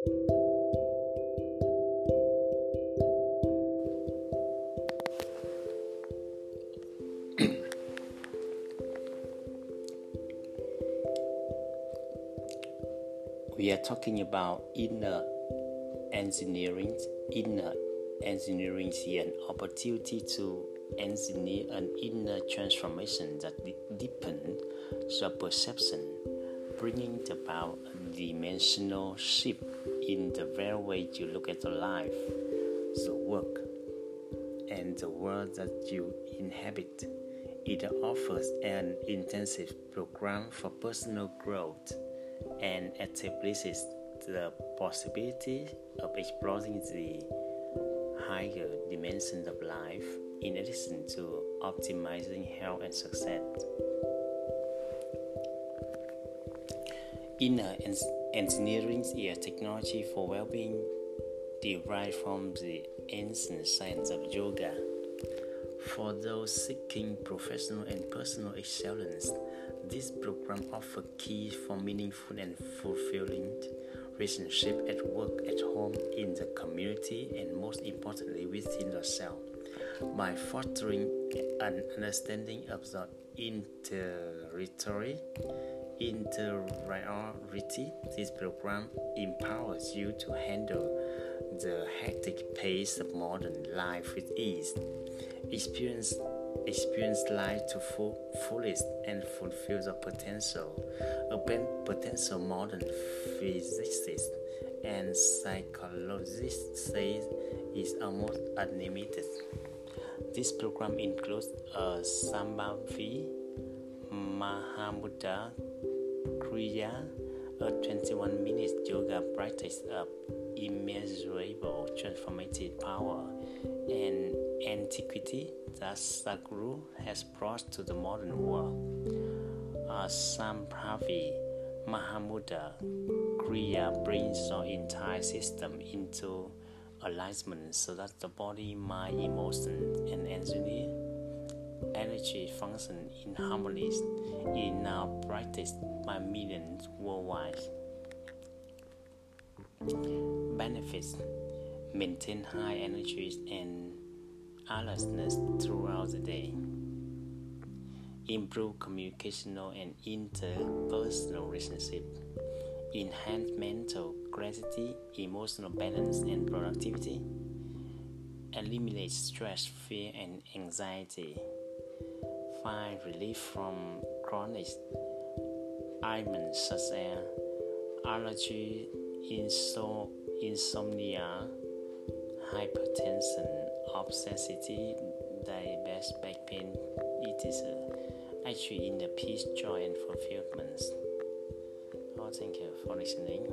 we are talking about inner engineering. Inner engineering is an opportunity to engineer an inner transformation that deepens the perception, bringing about a dimensional shift in the very way you look at the life, the work, and the world that you inhabit. It offers an intensive program for personal growth and establishes the possibility of exploring the higher dimensions of life in addition to optimizing health and success. Inner engineering is a technology for well-being derived from the ancient science of yoga. For those seeking professional and personal excellence, this program offers keys for meaningful and fulfilling relationship at work, at home, in the community, and most importantly within yourself. By fostering an understanding of the interiority, interiority, this program empowers you to handle the hectic pace of modern life with ease. Experience experience life to full, fullest and fulfill the potential. A potential modern physicist and psychologist says is almost unlimited. This program includes uh, a Shambhavi Mahamudra Kriya, a 21 minute yoga practice of immeasurable transformative power and antiquity that Sadhguru has brought to the modern world. Uh, a Shambhavi Mahamudra Kriya brings our entire system into alignment so that the body, mind, emotion, and energy, energy function in harmony is now practiced by millions worldwide. Benefits maintain high energies and alertness throughout the day. Improve communicational and interpersonal relationship. Enhance mental emotional balance, and productivity. Eliminate stress, fear, and anxiety. Find relief from chronic ailments such as allergy, insomnia, hypertension, obsessity, diabetes, back pain, etc. Actually, in the peace, joy, and fulfillment. Oh, thank you for listening.